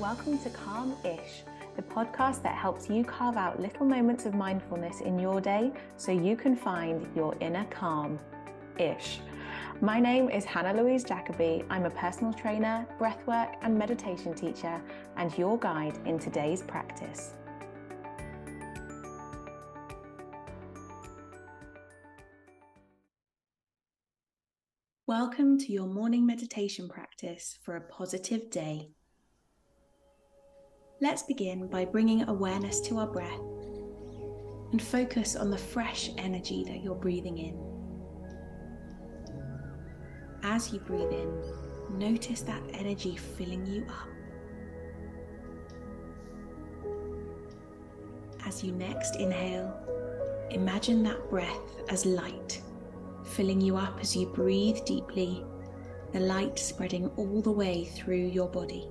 welcome to Calm Ish, the podcast that helps you carve out little moments of mindfulness in your day so you can find your inner calm ish. My name is Hannah Louise Jacobi. I'm a personal trainer, breathwork, and meditation teacher, and your guide in today's practice. Welcome to your morning meditation practice for a positive day. Let's begin by bringing awareness to our breath and focus on the fresh energy that you're breathing in. As you breathe in, notice that energy filling you up. As you next inhale, imagine that breath as light filling you up as you breathe deeply, the light spreading all the way through your body.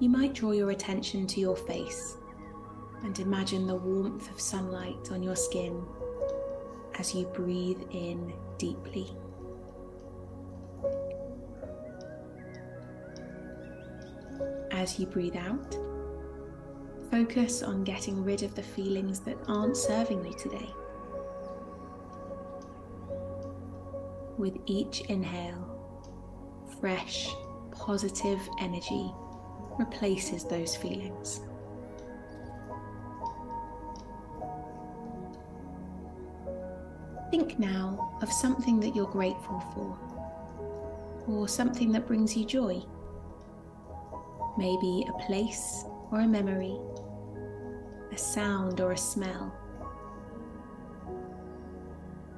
You might draw your attention to your face and imagine the warmth of sunlight on your skin as you breathe in deeply. As you breathe out, Focus on getting rid of the feelings that aren't serving you today. With each inhale, fresh, positive energy replaces those feelings. Think now of something that you're grateful for, or something that brings you joy. Maybe a place or a memory, a sound or a smell.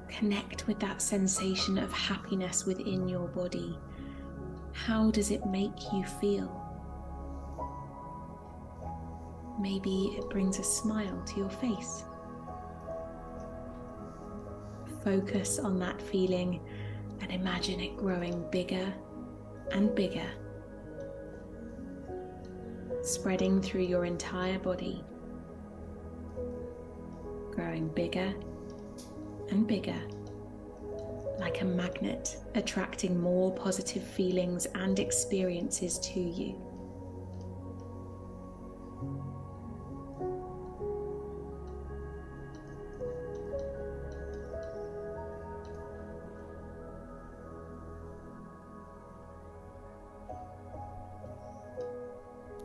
Connect with that sensation of happiness within your body. How does it make you feel? Maybe it brings a smile to your face. Focus on that feeling and imagine it growing bigger and bigger spreading through your entire body, growing bigger and bigger, like a magnet, attracting more positive feelings and experiences to you.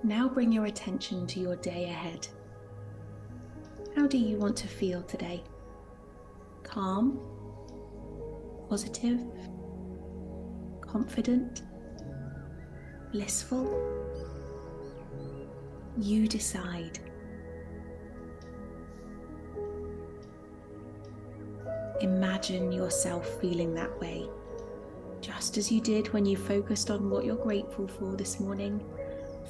Now bring your attention to your day ahead. How do you want to feel today? Calm? Positive? Confident? Blissful? You decide. Imagine yourself feeling that way, just as you did when you focused on what you're grateful for this morning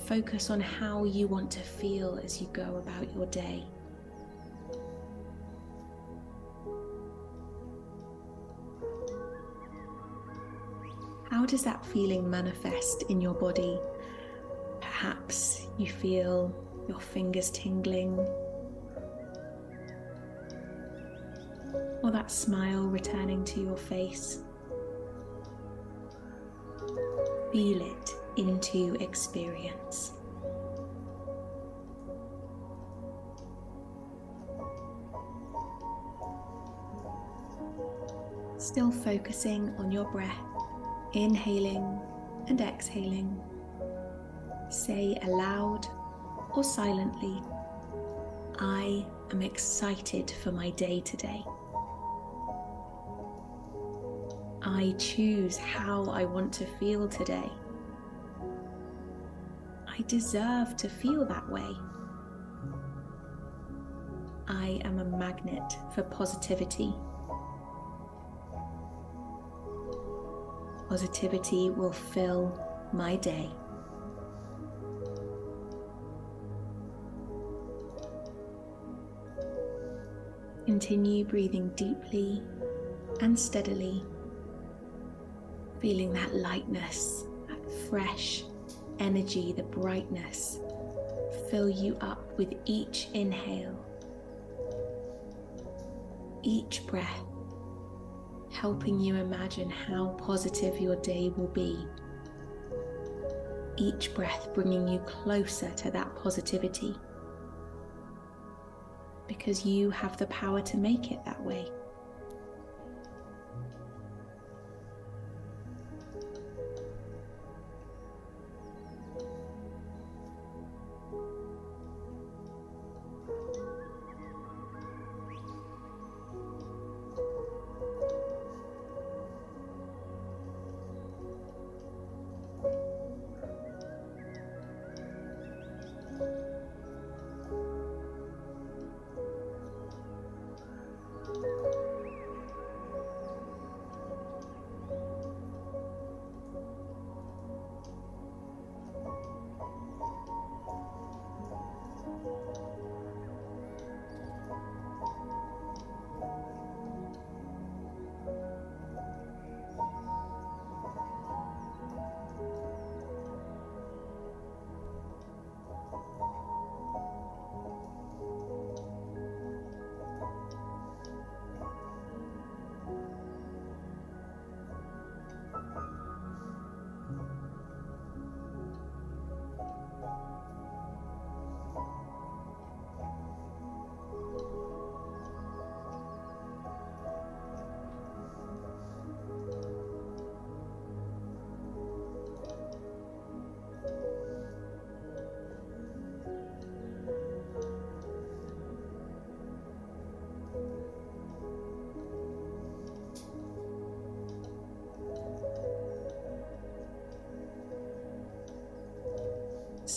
Focus on how you want to feel as you go about your day. How does that feeling manifest in your body? Perhaps you feel your fingers tingling, or that smile returning to your face. Feel it into experience. Still focusing on your breath, inhaling and exhaling. Say aloud or silently, I am excited for my day today. I choose how I want to feel today. I deserve to feel that way. I am a magnet for positivity. Positivity will fill my day. Continue breathing deeply and steadily, feeling that lightness, that fresh energy, the brightness fill you up with each inhale. Each breath helping you imagine how positive your day will be. Each breath bringing you closer to that positivity. Because you have the power to make it that way.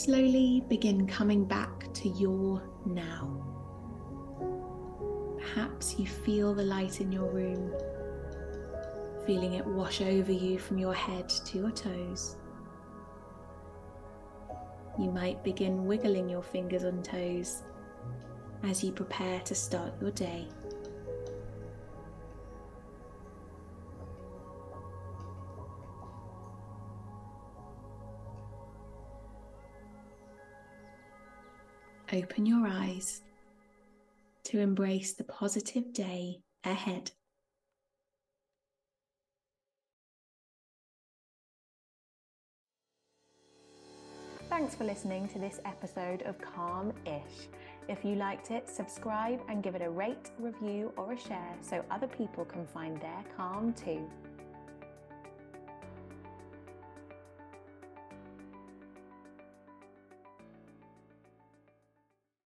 Slowly begin coming back to your now. Perhaps you feel the light in your room, feeling it wash over you from your head to your toes. You might begin wiggling your fingers and toes as you prepare to start your day. Open your eyes to embrace the positive day ahead. Thanks for listening to this episode of Calm Ish. If you liked it, subscribe and give it a rate, review, or a share so other people can find their calm too.